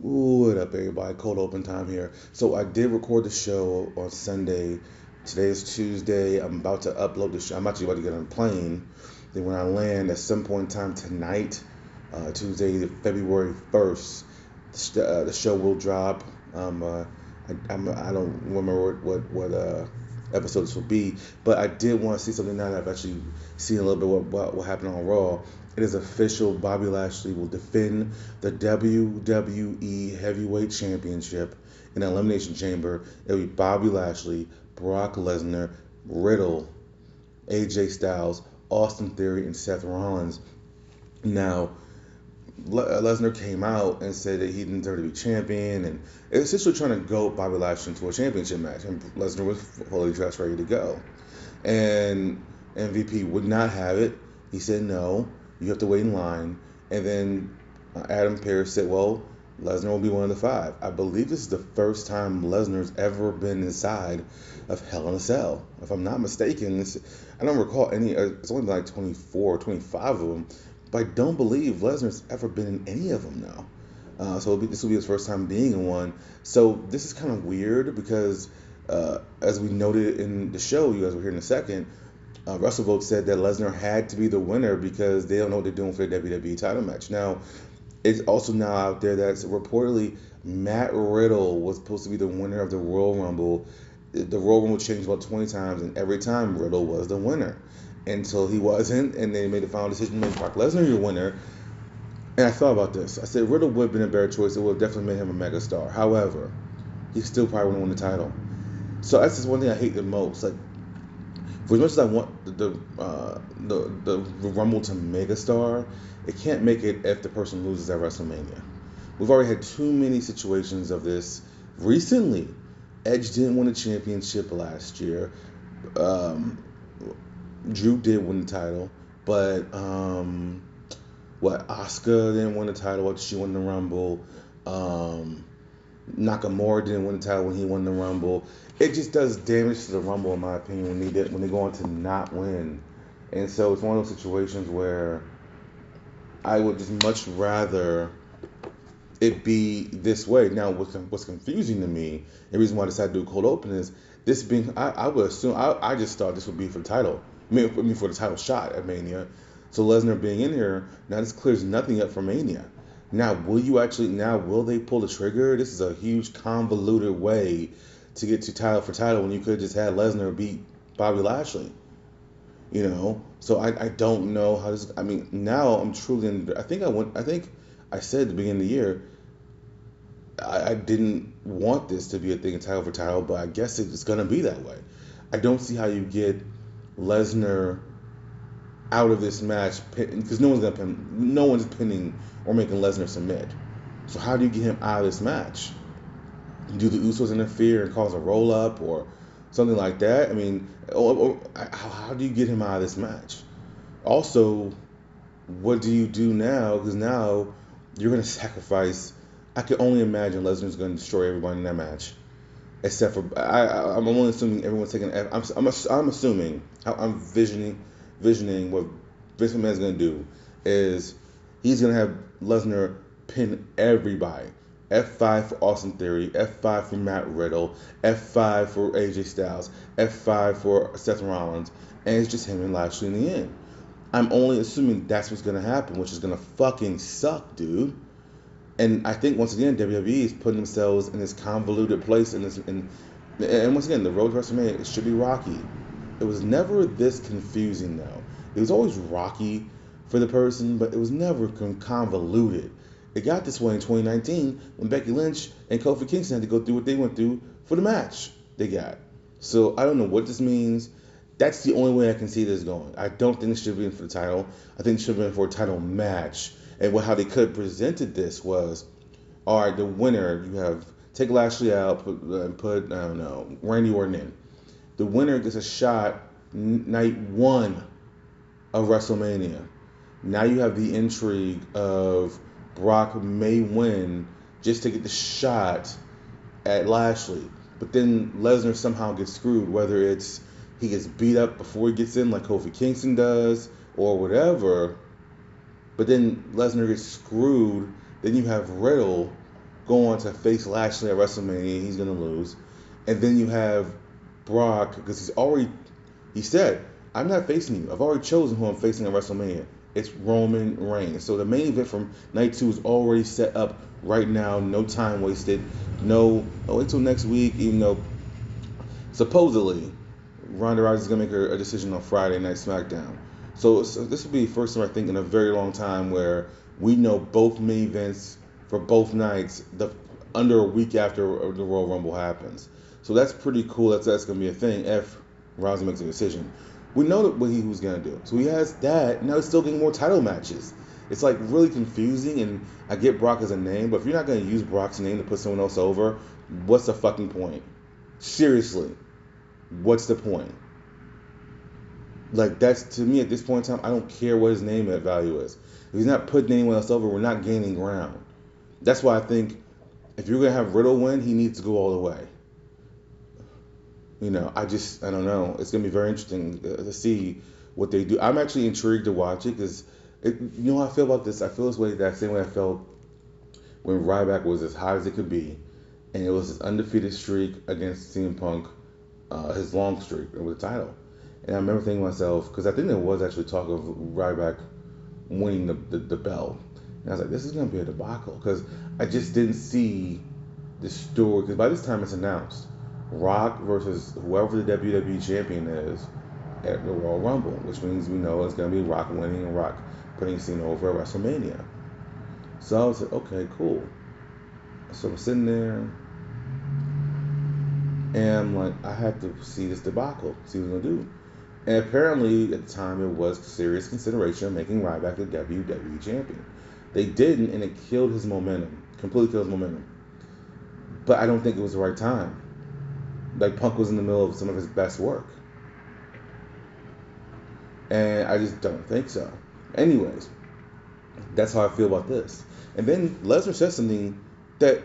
What up, everybody? Cold open time here. So I did record the show on Sunday. Today is Tuesday. I'm about to upload the show. I'm actually about to get on a plane. Then when I land at some point in time tonight, uh, Tuesday, February 1st, the, uh, the show will drop. Um, uh, I, I'm, I don't remember what what, what uh, episodes will be, but I did want to see something now that I've actually seen a little bit what, what, what happened on Raw. It is official. Bobby Lashley will defend the WWE Heavyweight Championship in Elimination Chamber. It'll be Bobby Lashley, Brock Lesnar, Riddle, AJ Styles, Austin Theory, and Seth Rollins. Now, Lesnar came out and said that he didn't deserve to be champion, and essentially trying to go Bobby Lashley into a championship match. And Lesnar was fully dressed, ready to go. And MVP would not have it. He said no. You have to wait in line. And then uh, Adam Pearce said, well, Lesnar will be one of the five. I believe this is the first time Lesnar's ever been inside of Hell in a Cell. If I'm not mistaken, I don't recall any, uh, it's only been like 24 or 25 of them, but I don't believe Lesnar's ever been in any of them now. Uh, so be, this will be his first time being in one. So this is kind of weird because, uh, as we noted in the show, you guys will hear in a second, uh, WrestleVotes said that Lesnar had to be the winner because they don't know what they're doing for the WWE title match. Now, it's also now out there that reportedly Matt Riddle was supposed to be the winner of the Royal Rumble. The Royal Rumble changed about 20 times, and every time Riddle was the winner until he wasn't, and they made the final decision to make Brock Lesnar your winner. And I thought about this. I said Riddle would have been a better choice. It would have definitely made him a mega star. However, he still probably would have won the title. So that's just one thing I hate the most. Like for as much as I want the uh, the the Rumble to megastar, it can't make it if the person loses at WrestleMania. We've already had too many situations of this recently. Edge didn't win a championship last year. Um, Drew did win the title, but um, what Asuka didn't win the title What she won the Rumble. Um, Nakamura didn't win the title when he won the Rumble it just does damage to the Rumble, in my opinion, when they did, when they go on to not win. And so it's one of those situations where I would just much rather it be this way. Now, what's, what's confusing to me, the reason why I decided to do cold open is this being, I, I would assume, I, I just thought this would be for the title. I mean, for the title shot at Mania. So Lesnar being in here, now this clears nothing up for Mania. Now, will you actually, now, will they pull the trigger? This is a huge convoluted way to get to title for title when you could just had Lesnar beat Bobby Lashley. You know, so I, I don't know how this. I mean, now I'm truly. In, I think I went. I think I said at the beginning of the year. I, I didn't want this to be a thing in title for title, but I guess it's gonna be that way. I don't see how you get Lesnar out of this match because no one's gonna pin, no one's pinning or making Lesnar submit. So how do you get him out of this match? do the Usos interfere and cause a roll up or something like that? I mean, or, or, how, do you get him out of this match? Also, what do you do now? Because now you're to sacrifice. I can only imagine Lesnar's to destroy everybody in that match, except for I. Am only assuming everyone's taking. I'm I'm, I'm assuming I'm visioning visioning what Vince McMahon's going to do is he's going to have Lesnar pin everybody. F5 for Austin Theory, F5 for Matt Riddle, F5 for AJ Styles, F5 for Seth Rollins, and it's just him and Lashley in the end. I'm only assuming that's what's gonna happen, which is gonna fucking suck, dude. And I think once again, WWE is putting themselves in this convoluted place, in this, in, and once again, the road to WrestleMania it should be rocky. It was never this confusing though. It was always rocky for the person, but it was never convoluted. It got this way in 2019 when Becky Lynch and Kofi Kingston had to go through what they went through for the match they got. So I don't know what this means. That's the only way I can see this going. I don't think it should have been for the title. I think it should have been for a title match. And what, how they could have presented this was, all right, the winner, you have take Lashley out, put, put I don't know, Randy Orton in. The winner gets a shot night one of WrestleMania. Now you have the intrigue of Brock may win just to get the shot at Lashley. But then Lesnar somehow gets screwed, whether it's he gets beat up before he gets in, like Kofi Kingston does, or whatever. But then Lesnar gets screwed. Then you have Riddle going to face Lashley at WrestleMania. He's gonna lose, and then you have Brock because he's already he said, "I'm not facing you. I've already chosen who I'm facing at WrestleMania. It's Roman Reigns." So the main event from night two is already set up right now. No time wasted. No, oh, wait till next week. Even though supposedly Ronda Rousey is gonna make her a decision on Friday Night SmackDown. So, so this will be the first time I think in a very long time where we know both main events for both nights the under a week after the Royal Rumble happens. So that's pretty cool. That's that's gonna be a thing if Rousey makes a decision. We know that what he was gonna do. So he has that. Now he's still getting more title matches. It's like really confusing, and I get Brock as a name, but if you're not gonna use Brock's name to put someone else over, what's the fucking point? Seriously, what's the point? Like that's to me at this point in time, I don't care what his name at value is. If he's not putting anyone else over, we're not gaining ground. That's why I think if you're gonna have Riddle win, he needs to go all the way. You know, I just I don't know. It's gonna be very interesting to, see what they do. I'm actually intrigued to watch it because it, you know how I feel about this. I feel this way that same way I felt when Ryback was as high as it could be, and it was his undefeated streak against CM Punk, uh, his long streak with the title. And I remember thinking to myself, because I think there was actually talk of Ryback winning the, the, the belt. And I was like, this is going to be a debacle because I just didn't see the story. Because by this time it's announced Rock versus whoever the WWE champion is at the Royal Rumble, which means we know it's going to be Rock winning and Rock putting Cena over at WrestleMania. So I was like, okay, cool. So I'm sitting there, and I'm like, I have to see this debacle, see what gonna do. And apparently, at the time, it was serious consideration of making Ryback the WWE champion. They didn't, and it killed his momentum. Completely killed his momentum. But I don't think it was the right time. Like Punk was in the middle of some of his best work. And I just don't think so. Anyways, that's how I feel about this. And then Lesnar says something that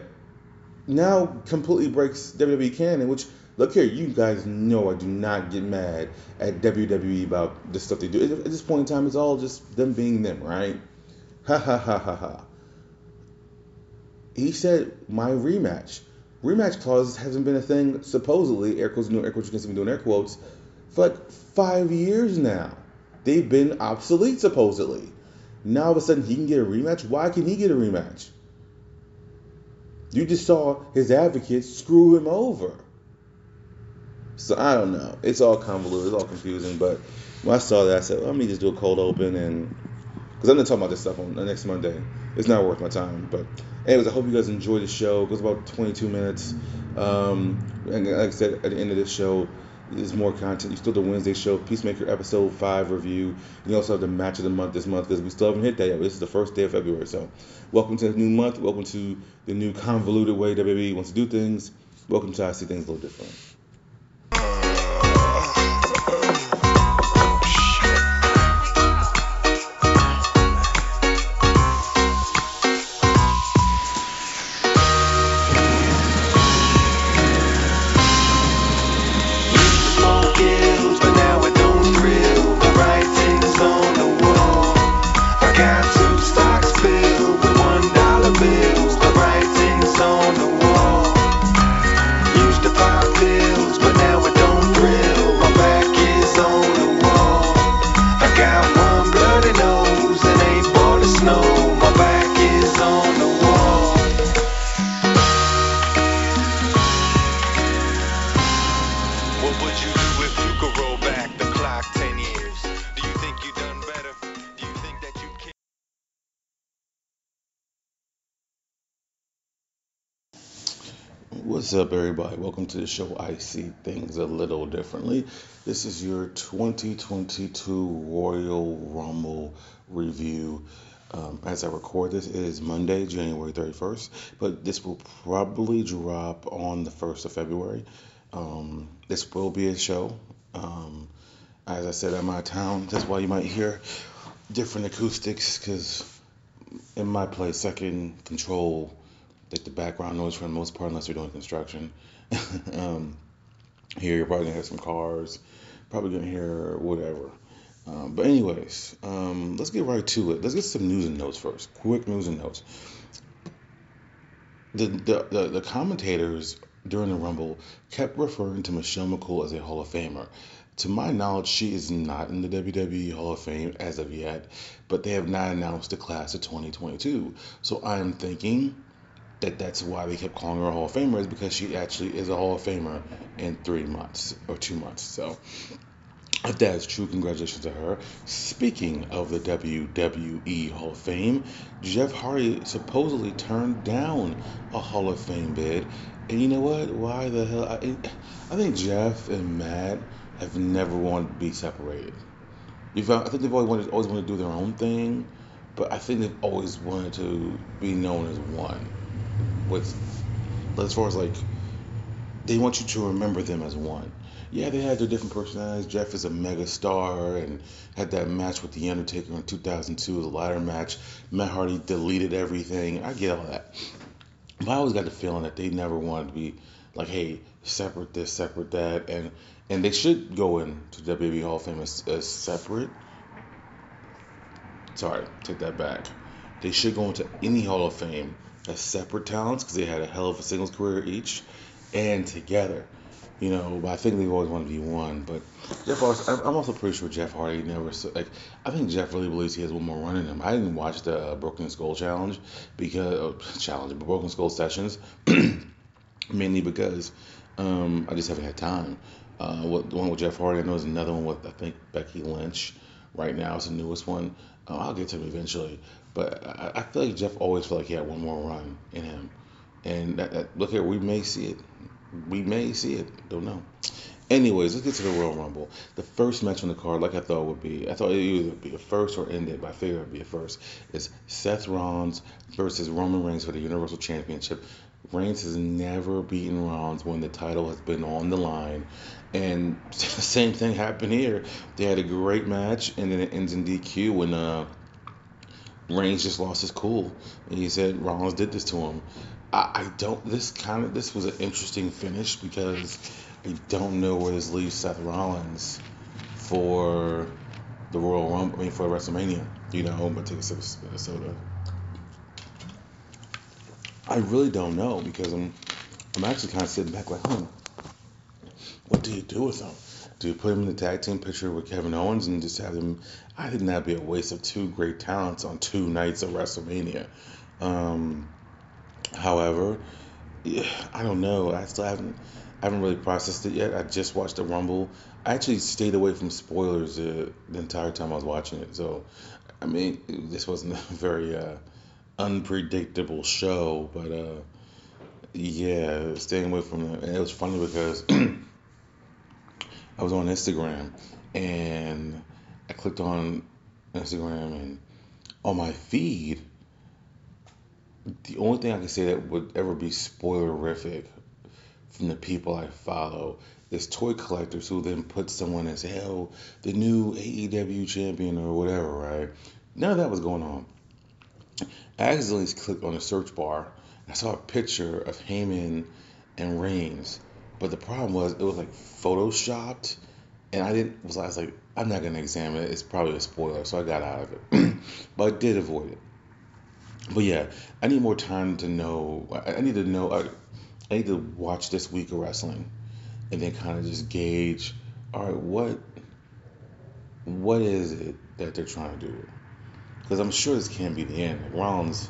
now completely breaks WWE canon, which Look here, you guys know I do not get mad at WWE about the stuff they do. At this point in time, it's all just them being them, right? Ha ha ha ha ha. He said my rematch. Rematch clause hasn't been a thing, supposedly, air quotes, no air quotes, you can see me doing air quotes, for like five years now. They've been obsolete, supposedly. Now all of a sudden he can get a rematch? Why can he get a rematch? You just saw his advocates screw him over. So I don't know. It's all convoluted. It's all confusing. But when I saw that, I said, well, let me just do a cold open and because I'm gonna talk about this stuff on the next Monday. It's not worth my time. But anyways, I hope you guys enjoy the show. It goes about 22 minutes. Um, and like I said, at the end of this show, there's more content. You still the Wednesday show, Peacemaker episode five review. You also have the match of the month this month because we still haven't hit that yet. This is the first day of February. So, welcome to the new month. Welcome to the new convoluted way WWE wants to do things. Welcome to I See Things a Little Different. What's up, everybody? Welcome to the show. I see things a little differently. This is your 2022 Royal Rumble review. Um, as I record this, it is Monday, January 31st, but this will probably drop on the 1st of February. Um, this will be a show. Um, as I said, I'm out of town. That's why you might hear different acoustics, because in my place, I can control like the background noise for the most part, unless you're doing construction. um, here you're probably gonna hear some cars, probably gonna hear whatever. Um, but anyways, um, let's get right to it. Let's get some news and notes first. Quick news and notes. the, the, the, the commentators during the Rumble kept referring to Michelle McCool as a Hall of Famer. To my knowledge, she is not in the WWE Hall of Fame as of yet, but they have not announced the class of 2022. So I am thinking that that's why they kept calling her a Hall of Famer is because she actually is a Hall of Famer in three months or two months. So if that is true, congratulations to her. Speaking of the WWE Hall of Fame, Jeff Hardy supposedly turned down a Hall of Fame bid. And you know what? Why the hell? I, I think Jeff and Matt have never wanted to be separated. You found, I think they've always wanted, always wanted to do their own thing, but I think they've always wanted to be known as one. With, as far as like, they want you to remember them as one yeah, they had their different personalities. Jeff is a mega star and had that match with The Undertaker in 2002, the ladder match. Matt Hardy deleted everything. I get all that. But I always got the feeling that they never wanted to be like, hey, separate this, separate that. And and they should go into the WWE Hall of Fame as, as separate. Sorry, take that back. They should go into any Hall of Fame as separate talents because they had a hell of a singles career each and together you know, I think they've always wanted to be one. But Jeff I'm also pretty sure Jeff Hardy never like. I think Jeff really believes he has one more run in him. I didn't watch the uh, Broken Skull challenge because uh, challenge, but Broken Skull sessions, mainly because um, I just haven't had time. Uh, what the one with Jeff Hardy? I know there's another one with I think Becky Lynch. Right now, it's the newest one. Uh, I'll get to him eventually, but I, I feel like Jeff always felt like he had one more run in him. And that, that, look here, we may see it we may see it. Don't know. Anyways, let's get to the Royal Rumble. The first match on the card, like I thought would be, I thought it would be a first or ended, but I figured it would be a first. Is Seth Rollins versus Roman Reigns for the Universal Championship. Reigns has never beaten Rollins when the title has been on the line. And same thing happened here. They had a great match, and then it ends in DQ when uh, Reigns just lost his cool. And he said Rollins did this to him. I, I don't. This kind of this was an interesting finish because I don't know where this leaves Seth Rollins for the Royal Rumble. I mean, for WrestleMania. You know, but take a sip of uh, soda. I really don't know because I'm I'm actually kind of sitting back like, huh, what do you do with him? Do you put him in the tag team picture with Kevin Owens and just have him? I think that'd be a waste of two great talents on two nights of WrestleMania. Um, However, I don't know. I still haven't I haven't really processed it yet. I just watched the Rumble. I actually stayed away from spoilers uh, the entire time I was watching it. So, I mean, this wasn't a very uh, unpredictable show, but uh, yeah, staying away from it. And it was funny because I was on Instagram and I clicked on Instagram and on my feed the only thing I can say that would ever be spoilerific from the people I follow is toy collectors who then put someone as hell oh, the new AEW champion or whatever, right? None of that was going on. I accidentally clicked on the search bar. I saw a picture of Heyman and Reigns, but the problem was it was like photoshopped, and I didn't. Was I was like, I'm not gonna examine it. It's probably a spoiler, so I got out of it. but I did avoid it but yeah, I need more time to know. I, need to know. I, I need to watch this week of wrestling, and then kind of just gauge. All right, what what is it that they're trying to do? Because I'm sure this can't be the end. Like Rollins,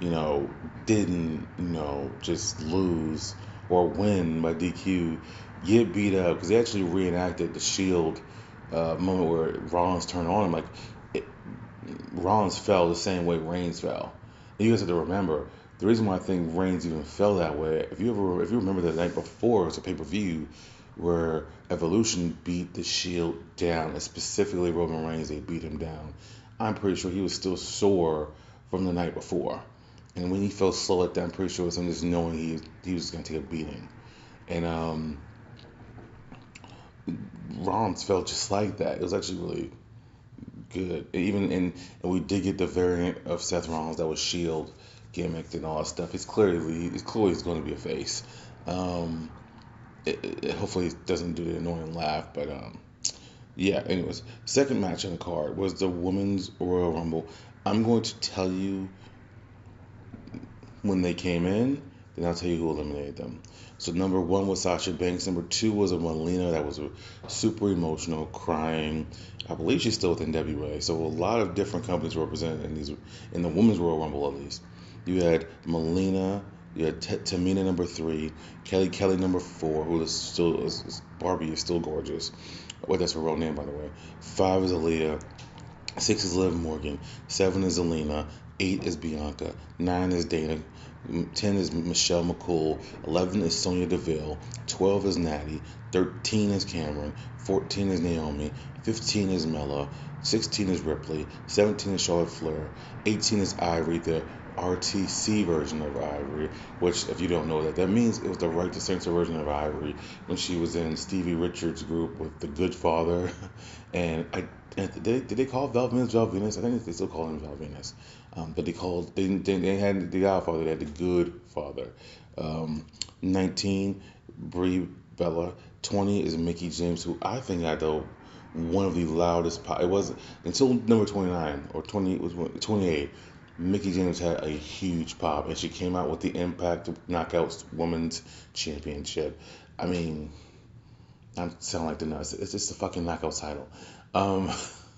you know, didn't you know just lose or win by DQ, get beat up because they actually reenacted the Shield uh, moment where Rollins turned on him. Like it, Rollins fell the same way Reigns fell And you guys have to remember the reason why I think Reigns even fell that way. If you ever, if you remember the night before, it was a pay per view where Evolution beat the Shield down, and specifically Roman Reigns, they beat him down. I'm pretty sure he was still sore from the night before, and when he felt slow like that, I'm pretty sure it was him just knowing he he was going to take a beating, and um, Rollins felt just like that. It was actually really good. Even in and we did get the variant of Seth Rollins that was Shield gimmicked and all that stuff. It's clearly it's clearly going to be a face. Um, it, it, hopefully it doesn't do the annoying laugh, but um, yeah. Anyways, second match on the card was the Women's Royal Rumble. I'm going to tell you when they came in Then I'll tell you who eliminated them. So number one was Sasha Banks. Number two was a Melina that was super emotional, crying. I believe she's still with NWA. So a lot of different companies represented in these in the Women's Royal Rumble at least. You had Melina, you had T- Tamina number three, Kelly Kelly number four, who is still is, Barbie is still gorgeous. Well, that's her real name by the way. Five is Aliyah. Six is Liv Morgan. Seven is Zelina. Eight is Bianca. Nine is Dana. Ten is Michelle McCool. Eleven is Sonya Deville. Twelve is Natty. Thirteen is Cameron. Fourteen is Naomi. Fifteen is Mella. Sixteen is Ripley. Seventeen is Charlotte Flair. Eighteen is Ivory, the RTC version of Ivory, which, if you don't know that, that means it was the right to censor version of Ivory when she was in Stevie Richards' group with The Good Father. And I and did they, did they call Val Venis Val Venis? I think they still call him Val Venis. Um, but they called they, they, they had the Godfather, they had the Good Father. Um, 19, Brie Bella. 20 is Mickie James, who I think had the one of the loudest pop. It was until number 29 or 20 was 28. Mickie James had a huge pop, and she came out with the Impact Knockouts Women's Championship. I mean, I sound like the nuts. It's just a fucking knockout title. Um,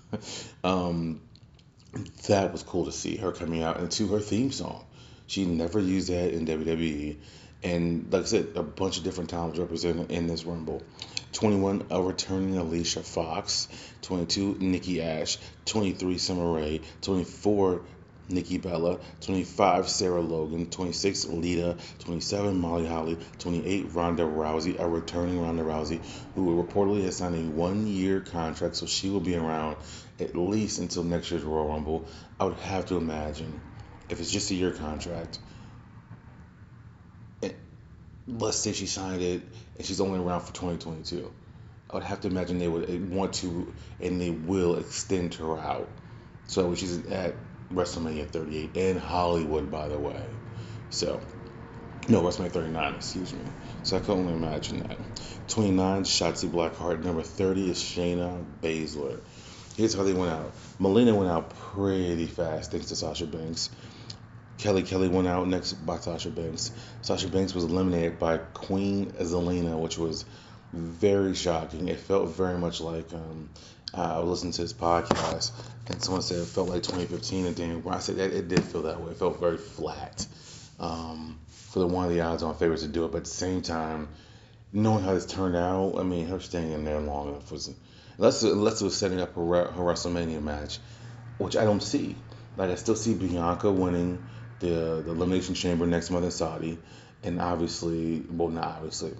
um, that was cool to see her coming out into her theme song. She never used that in WWE. And like I said, a bunch of different talents represented in this Rumble. 21, a returning Alicia Fox. 22, Nikki Ash. 23, Summer Rae. 24, Nikki Bella, 25 Sarah Logan, 26 Lita, 27 Molly Holly, 28 Ronda Rousey, a returning Ronda Rousey who reportedly has signed a one year contract, so she will be around at least until next year's Royal Rumble. I would have to imagine if it's just a year contract. Eh, let's say she signed it and she's only around for 2022. I would have to imagine they would eh, want to and they will extend her out. So she's at WrestleMania 38 in Hollywood, by the way. So, no, WrestleMania 39, excuse me. So I can only imagine that. 29, Shotzi Blackheart. Number 30 is Shayna Baszler. Here's how they went out. Melina went out pretty fast thanks to Sasha Banks. Kelly Kelly went out next by Sasha Banks. Sasha Banks was eliminated by Queen Zelina, which was very shocking. It felt very much like um, I was listening to his podcast, and someone said it felt like 2015 and Daniel Bryan. I said it did feel that way. It felt very flat um, for the one of the odds-on favorites to do it, but at the same time, knowing how this turned out, I mean, her staying in there long enough was unless unless it was setting up her, her WrestleMania match, which I don't see. Like I still see Bianca winning the the Elimination Chamber next month in Saudi, and obviously, well, not obviously.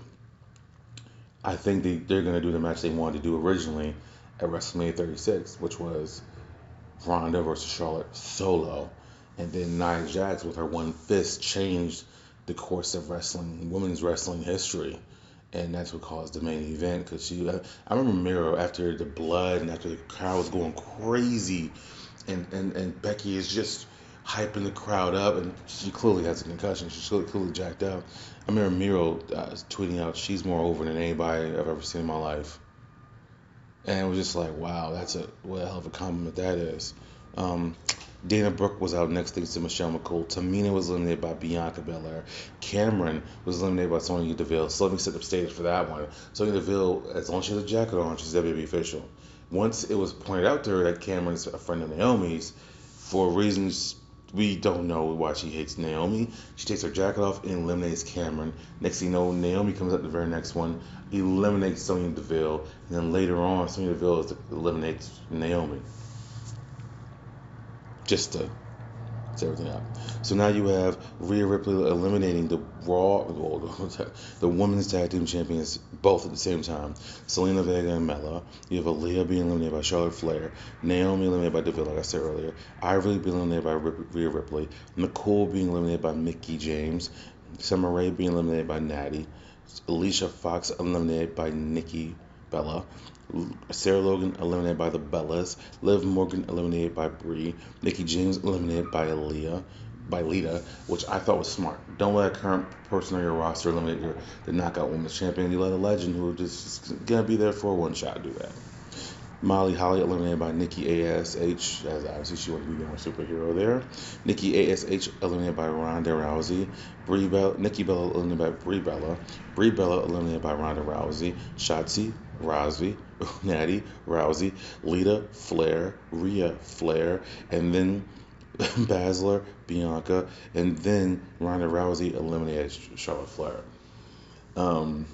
I think they, they're going to do the match they wanted to do originally at WrestleMania 36, which was Ronda versus Charlotte solo. And then Nia Jax, with her one fist, changed the course of wrestling, women's wrestling history. And that's what caused the main event. Because she, uh, I remember Miro after the blood and after the crowd was going crazy, and, and, and Becky is just hyping the crowd up, and she clearly has a concussion. She's clearly, clearly jacked up. I remember Miro uh, tweeting out, "She's more over than anybody I've ever seen in my life." and it was just like, wow, that's a what a hell of a compliment that is. Um, Dana Brooke was out next thanks to Michelle McCool. Tamina was eliminated by Bianca Belair. Cameron was eliminated by Sonya Deville. So let me set the stage for that one. Sonya Deville, as long as she has a jacket on, she's WWE official. Once it was pointed out to her that Cameron's a friend of Naomi's, for reasons we don't know why she hates Naomi. She takes her jacket off and eliminates Cameron. Next thing you know, Naomi comes up the very next one, eliminates Sonya Deville, and then later on, Sonya Deville eliminates Naomi. Just to everything out. So now you have Rhea Ripley eliminating the Raw, well, the women's tag team champions both at the same time. Zelina Vega and Mella. You have Aliyah being eliminated by Charlotte Flair. Naomi eliminated by Deville, like I said earlier. Ivory being eliminated by Rhea Ripley. Nicole being eliminated by Mickie James. Summer Rae being eliminated by Natty. Alicia Fox eliminated by Nikki Bella. Sarah Logan eliminated by the Bellas. Liv Morgan eliminated by Brie. Nikki James eliminated by Aliyah. By Lita, which I thought was smart. Don't let a current person on your roster eliminate your the knockout women's champion. You let a legend who is just gonna be there for one shot do that. Molly Holly eliminated by Nikki Ash, as obviously she wanted to be the more superhero there. Nikki Ash eliminated by Ronda Rousey. Brie Bella, Nikki Bella eliminated by Brie Bella. Brie Bella eliminated by Ronda Rousey. Shotzi, Rousey, Natty, Rousey, Lita, Flair, Rhea, Flair, and then Baszler, Bianca, and then Ronda Rousey eliminated Charlotte Flair. Um,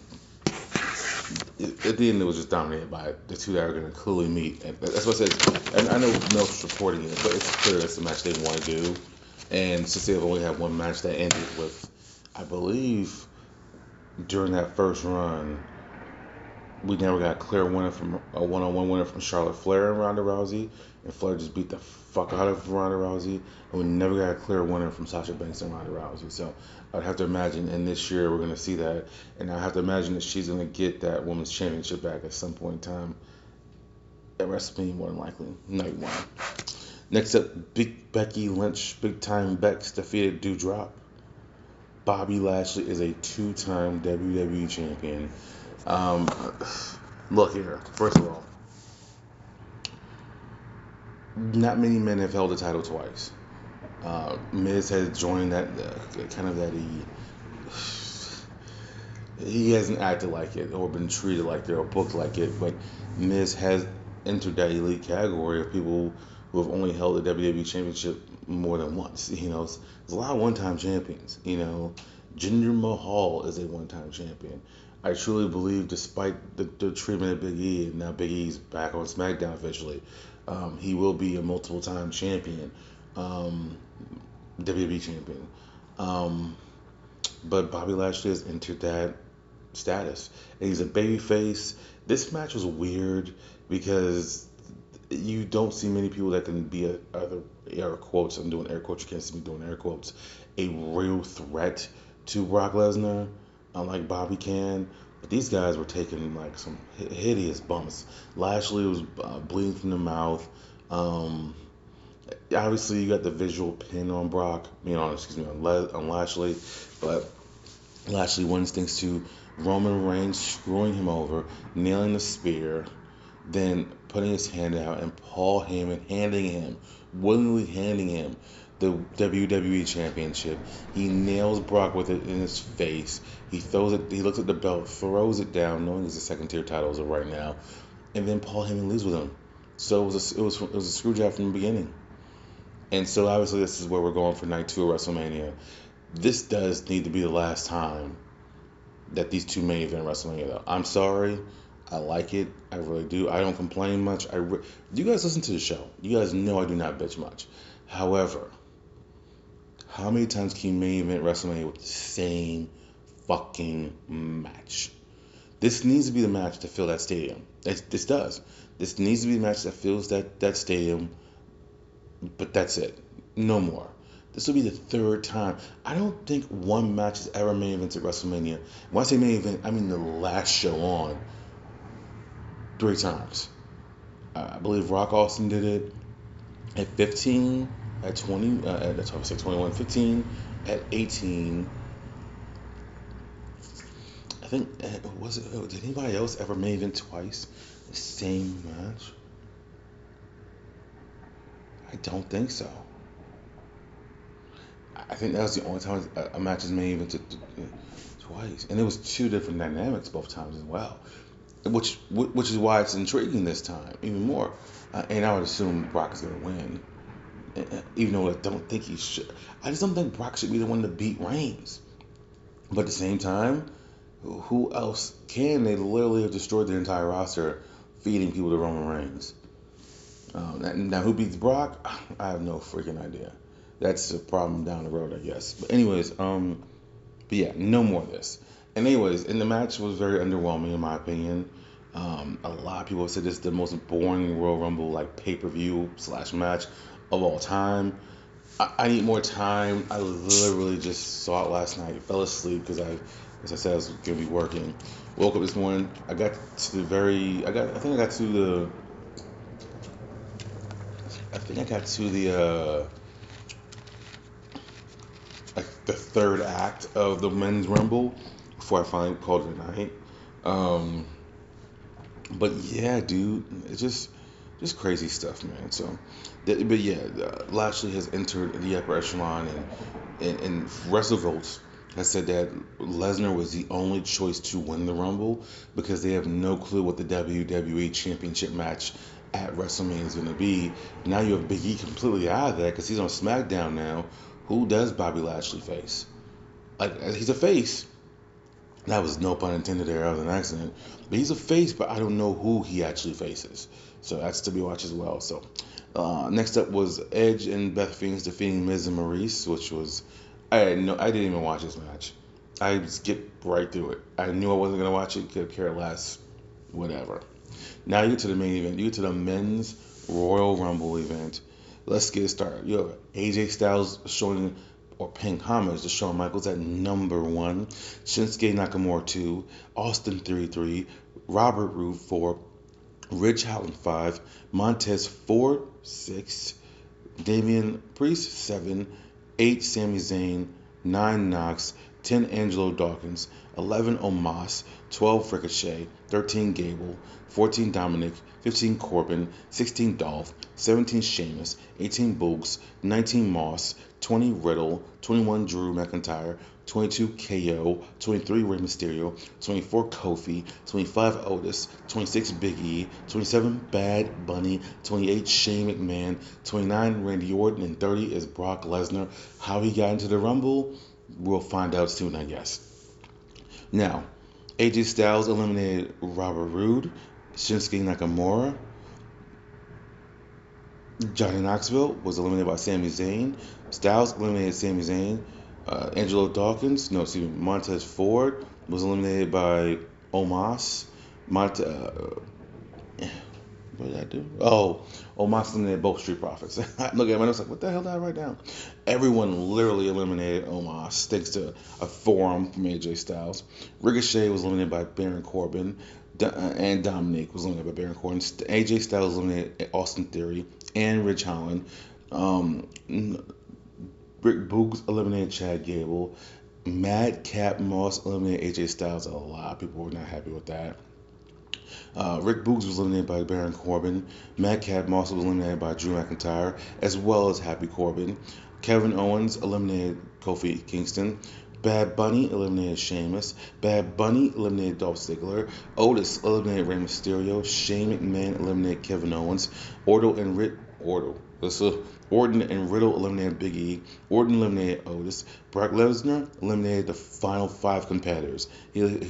at the end, it was just dominated by the two that are going to clearly meet. And that's what I said. And I know Mel's reporting it, but it's clear that's the match they want to do. And since they've only had one match that ended with, I believe, during that first run, we never got a clear winner from a one-on-one winner from Charlotte Flair and Ronda Rousey, and Flair just beat the fuck out of Ronda Rousey, and we never got a clear winner from Sasha Banks and Ronda Rousey. So I'd have to imagine, and this year we're gonna see that, and I have to imagine that she's gonna get that women's championship back at some point in time at WrestleMania, more than likely, night one. Next up, Big Becky Lynch, big time Bex defeated Doudrop. Bobby Lashley is a two-time WWE champion. Um, look here. First of all, not many men have held the title twice. Uh, Miz has joined that uh, kind of that he he hasn't acted like it or been treated like it or booked like it, but Miz has entered that elite category of people who have only held the WWE Championship more than once. You know, there's a lot of one-time champions. You know, Jinder Mahal is a one-time champion. I truly believe, despite the, the treatment of Big E, and now Big E's back on SmackDown officially, um, he will be a multiple time champion, um, WWE champion. Um, but Bobby Lashley has entered that status. And he's a babyface. This match was weird because you don't see many people that can be a, other air quotes. I'm doing air quotes. You can't see me doing air quotes. A real threat to Brock Lesnar unlike Bobby can. But these guys were taking like some hideous bumps. Lashley was uh, bleeding from the mouth. Um, obviously, you got the visual pin on Brock, mean on excuse me, on, Le- on Lashley. But Lashley wins thanks to Roman Reigns screwing him over, nailing the spear, then putting his hand out, and Paul Heyman handing him, willingly handing him the WWE Championship. He nails Brock with it in his face. He throws it. He looks at the belt, throws it down, knowing he's a second tier title as of right now, and then Paul Heyman leaves with him. So it was a, it was it was a screw job from the beginning. And so obviously this is where we're going for night two of WrestleMania. This does need to be the last time that these two main event WrestleMania. Though I'm sorry, I like it. I really do. I don't complain much. I re- you guys listen to the show. You guys know I do not bitch much. However, how many times can you main event WrestleMania with the same fucking match? This needs to be the match to fill that stadium. This, this does. This needs to be the match that fills that, that stadium, but that's it. No more. This will be the third time. I don't think one match has ever main evented WrestleMania. When I say main event, I mean the last show on three times. Uh, I believe Rock Austin did it at 15 at 20, uh, at top 6, 21, 15, at 18. I think, uh, was it, oh, did anybody else ever main event twice? The same match? I don't think so. I think that was the only time a, match is main evented twice. And it was two different dynamics both times as well. Which which is why it's intriguing this time even more. Uh, and I would assume Brock is going to win even though I don't think he should. I just don't think Brock should be the one to beat Reigns. But at the same time, who else can? They literally have destroyed the entire roster, feeding people to Roman Reigns. Um, now, who beats Brock? I have no freaking idea. That's a problem down the road, I guess. But anyways, um, but yeah, no more of this. And anyways, and the match was very underwhelming in my opinion. Um, a lot of people said this is the most boring Royal Rumble like pay per view slash match of all time. I, I need more time. I literally just saw it last night. Fell asleep because I, as I said, I was gonna be working. Woke up this morning. I got to the very. I got. I think I got to the. I think I got to the. uh like the third act of the men's rumble before I finally called it a night. Um, but yeah, dude, it's just just crazy stuff, man. So, but yeah, uh, Lashley has entered the upper echelon, and and, and WrestleVotes has said that Lesnar was the only choice to win the Rumble because they have no clue what the WWE Championship match at WrestleMania is going to be. Now you have Big E completely out of that because he's on SmackDown now. Who does Bobby Lashley face? Like he's a face, that was no pun intended there. That was an accident. But he's a face, but I don't know who he actually faces. So that's to be watched as well. So uh, next up was Edge and Beth Phoenix defeating Miz and Maryse, which was I no I didn't even watch this match. I skipped right through it. I knew I wasn't gonna watch it. Could care less. Whatever. Now you get to the main event. You get to the men's Royal Rumble event. Let's get started. You have AJ Styles showing or paying homage to Shawn Michaels at number one, Shinsuke Nakamura two, Austin Theory three, Robert Roode four, Ridge Holland five, Montez Ford six, Damian Priest seven, eight Sami Zayn, nine Knox, 10 Angelo Dawkins, 11 Omos, 12 Ricochet, 13 Gable, 14 Dominic, 15 Corbin, 16 Dolph, 17 Sheamus, 18 Boogs, 19 Moss, 20 Riddle, 21 Drew McIntyre, 22 KO, 23 Rey Mysterio, 24 Kofi, 25 Otis, 26 Big E, 27 Bad Bunny, 28 Shane McMahon, 29 Randy Orton, and 30 is Brock Lesnar. How he got into the Rumble, we'll find out soon, I guess. Now, AJ Styles eliminated Robert Roode, Shinsuke Nakamura. Johnny Knoxville was eliminated by Sami Zayn. Styles eliminated Sami Zayn. Uh, Angelo Dawkins, no, excuse me, Montez Ford was eliminated by Omos. Monte, uh, what did I do? Oh, Omos eliminated both Street Profits. Look at I was like, what the hell did I write down? Everyone literally eliminated Omos thanks to a forearm from AJ Styles. Ricochet was eliminated by Baron Corbin. Uh, and Dominic was eliminated by Baron Corbin. AJ Styles eliminated Austin Theory and Ridge Holland. Um, Rick Boogs eliminated Chad Gable. Madcap Moss eliminated AJ Styles. A lot of people were not happy with that. Uh, Rick Boogs was eliminated by Baron Corbin. Madcap Moss was eliminated by Drew McIntyre, as well as Happy Corbin. Kevin Owens eliminated Kofi Kingston. Bad Bunny eliminated Sheamus. Bad Bunny eliminated Dolph Ziggler. Otis eliminated Rey Mysterio. Shane McMahon eliminated Kevin Owens. Ordo and Rit Ordo. Orton and Riddle eliminated Big E. Orton eliminated Otis. Brock Lesnar eliminated the final five competitors. He,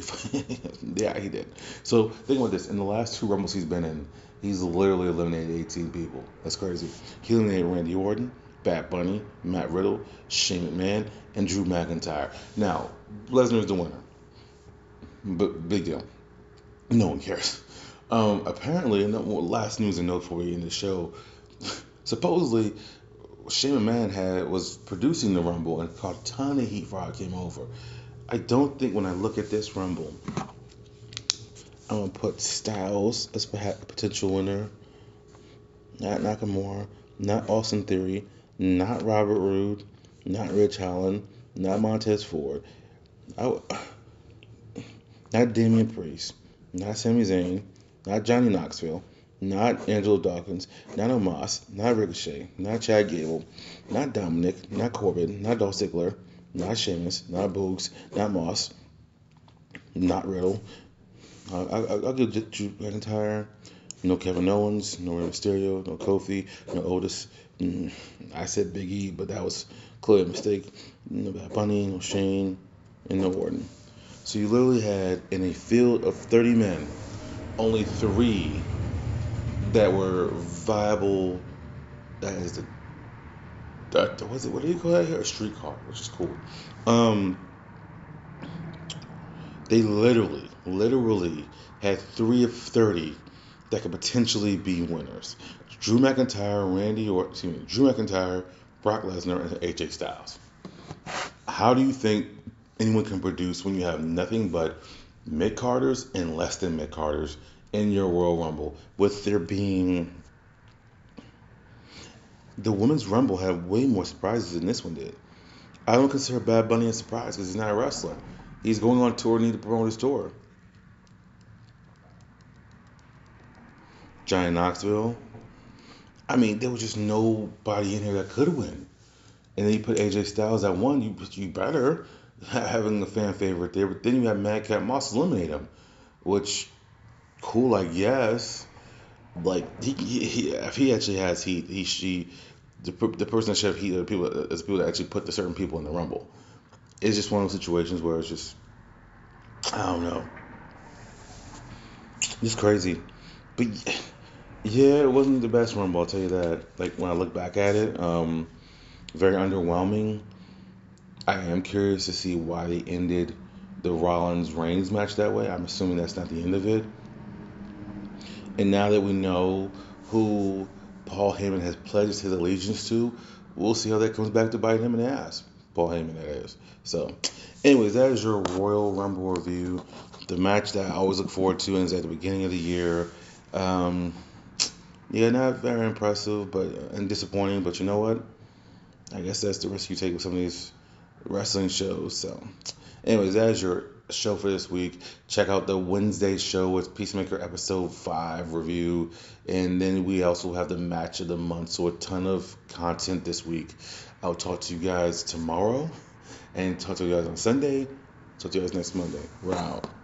yeah, he did. So think about this. In the last two Rumbles he's been in, he's literally eliminated 18 people. That's crazy. He eliminated Randy Orton, Bad Bunny, Matt Riddle, Shane McMahon, and Drew McIntyre. Now, Lesnar is the winner. But big deal. No one cares. Um, apparently, last news and note for you in the show, supposedly Shane McMahon had was producing the Rumble and caught a ton of heat it came over. I don't think when I look at this Rumble, I'm gonna put Styles as perhaps a potential winner. Not Nakamura, not Austin Theory, not Robert Roode, not Ridge Holland, not Montez Ford, I, not Damian Priest, not Sami Zayn, not Johnny Knoxville, not Angelo Dawkins, not Omos, not Ricochet, not Chad Gable, not Dominic, not Corbin, not Dolph Ziggler, not Sheamus, not Boogs, not Moss, not Riddle. Uh, I, will give Drew McIntyre. No Kevin Owens, no Rey Mysterio, no Kofi, no Otis. Mm, I said Big E, but that was clearly a mistake. No Bad Bunny, no Shane, and no Orton. So you literally had in a field of 30 men, only three that were viable. That is the that was it. What do you call that here? A streetcar, which is cool. Um, they literally, literally had three of thirty that could potentially be winners. Drew McIntyre, Randy or excuse me, Drew McIntyre, Brock Lesnar, and AJ Styles. How do you think anyone can produce when you have nothing but mid carders and less than mid carders in your Royal Rumble, with there being the women's Rumble had way more surprises than this one did. I don't consider Bad Bunny a surprise because he's not a wrestler. He's going on tour, need to promote his tour. Johnny Knoxville. I mean, there was just nobody in here that could win. And then you put AJ Styles at one, you you better having a fan favorite there. But then you have Madcap Moss eliminate him, which cool, I guess. Like he, he, if he actually has heat, he she the, the person that should have heat are the people is people that actually put the certain people in the rumble. It's just one of those situations where it's just I don't know. It's crazy. But yeah, it wasn't the best rumble, I'll tell you that. Like when I look back at it, um, very underwhelming. I am curious to see why they ended the Rollins Reigns match that way. I'm assuming that's not the end of it. And now that we know who Paul Heyman has pledged his allegiance to, we'll see how that comes back to bite him in the ass. Paul Heyman, that is. So, anyways, that is your Royal Rumble review. The match that I always look forward to is at the beginning of the year. Um, yeah, not very impressive, but and disappointing. But you know what? I guess that's the risk you take with some of these wrestling shows. So, anyways, that is your show for this week. Check out the Wednesday show with Peacemaker episode 5 review. And then we also have the match of the month. So, a ton of content this week. I'll talk to you guys tomorrow and talk to you guys on Sunday. Talk to you guys next Monday. We're out.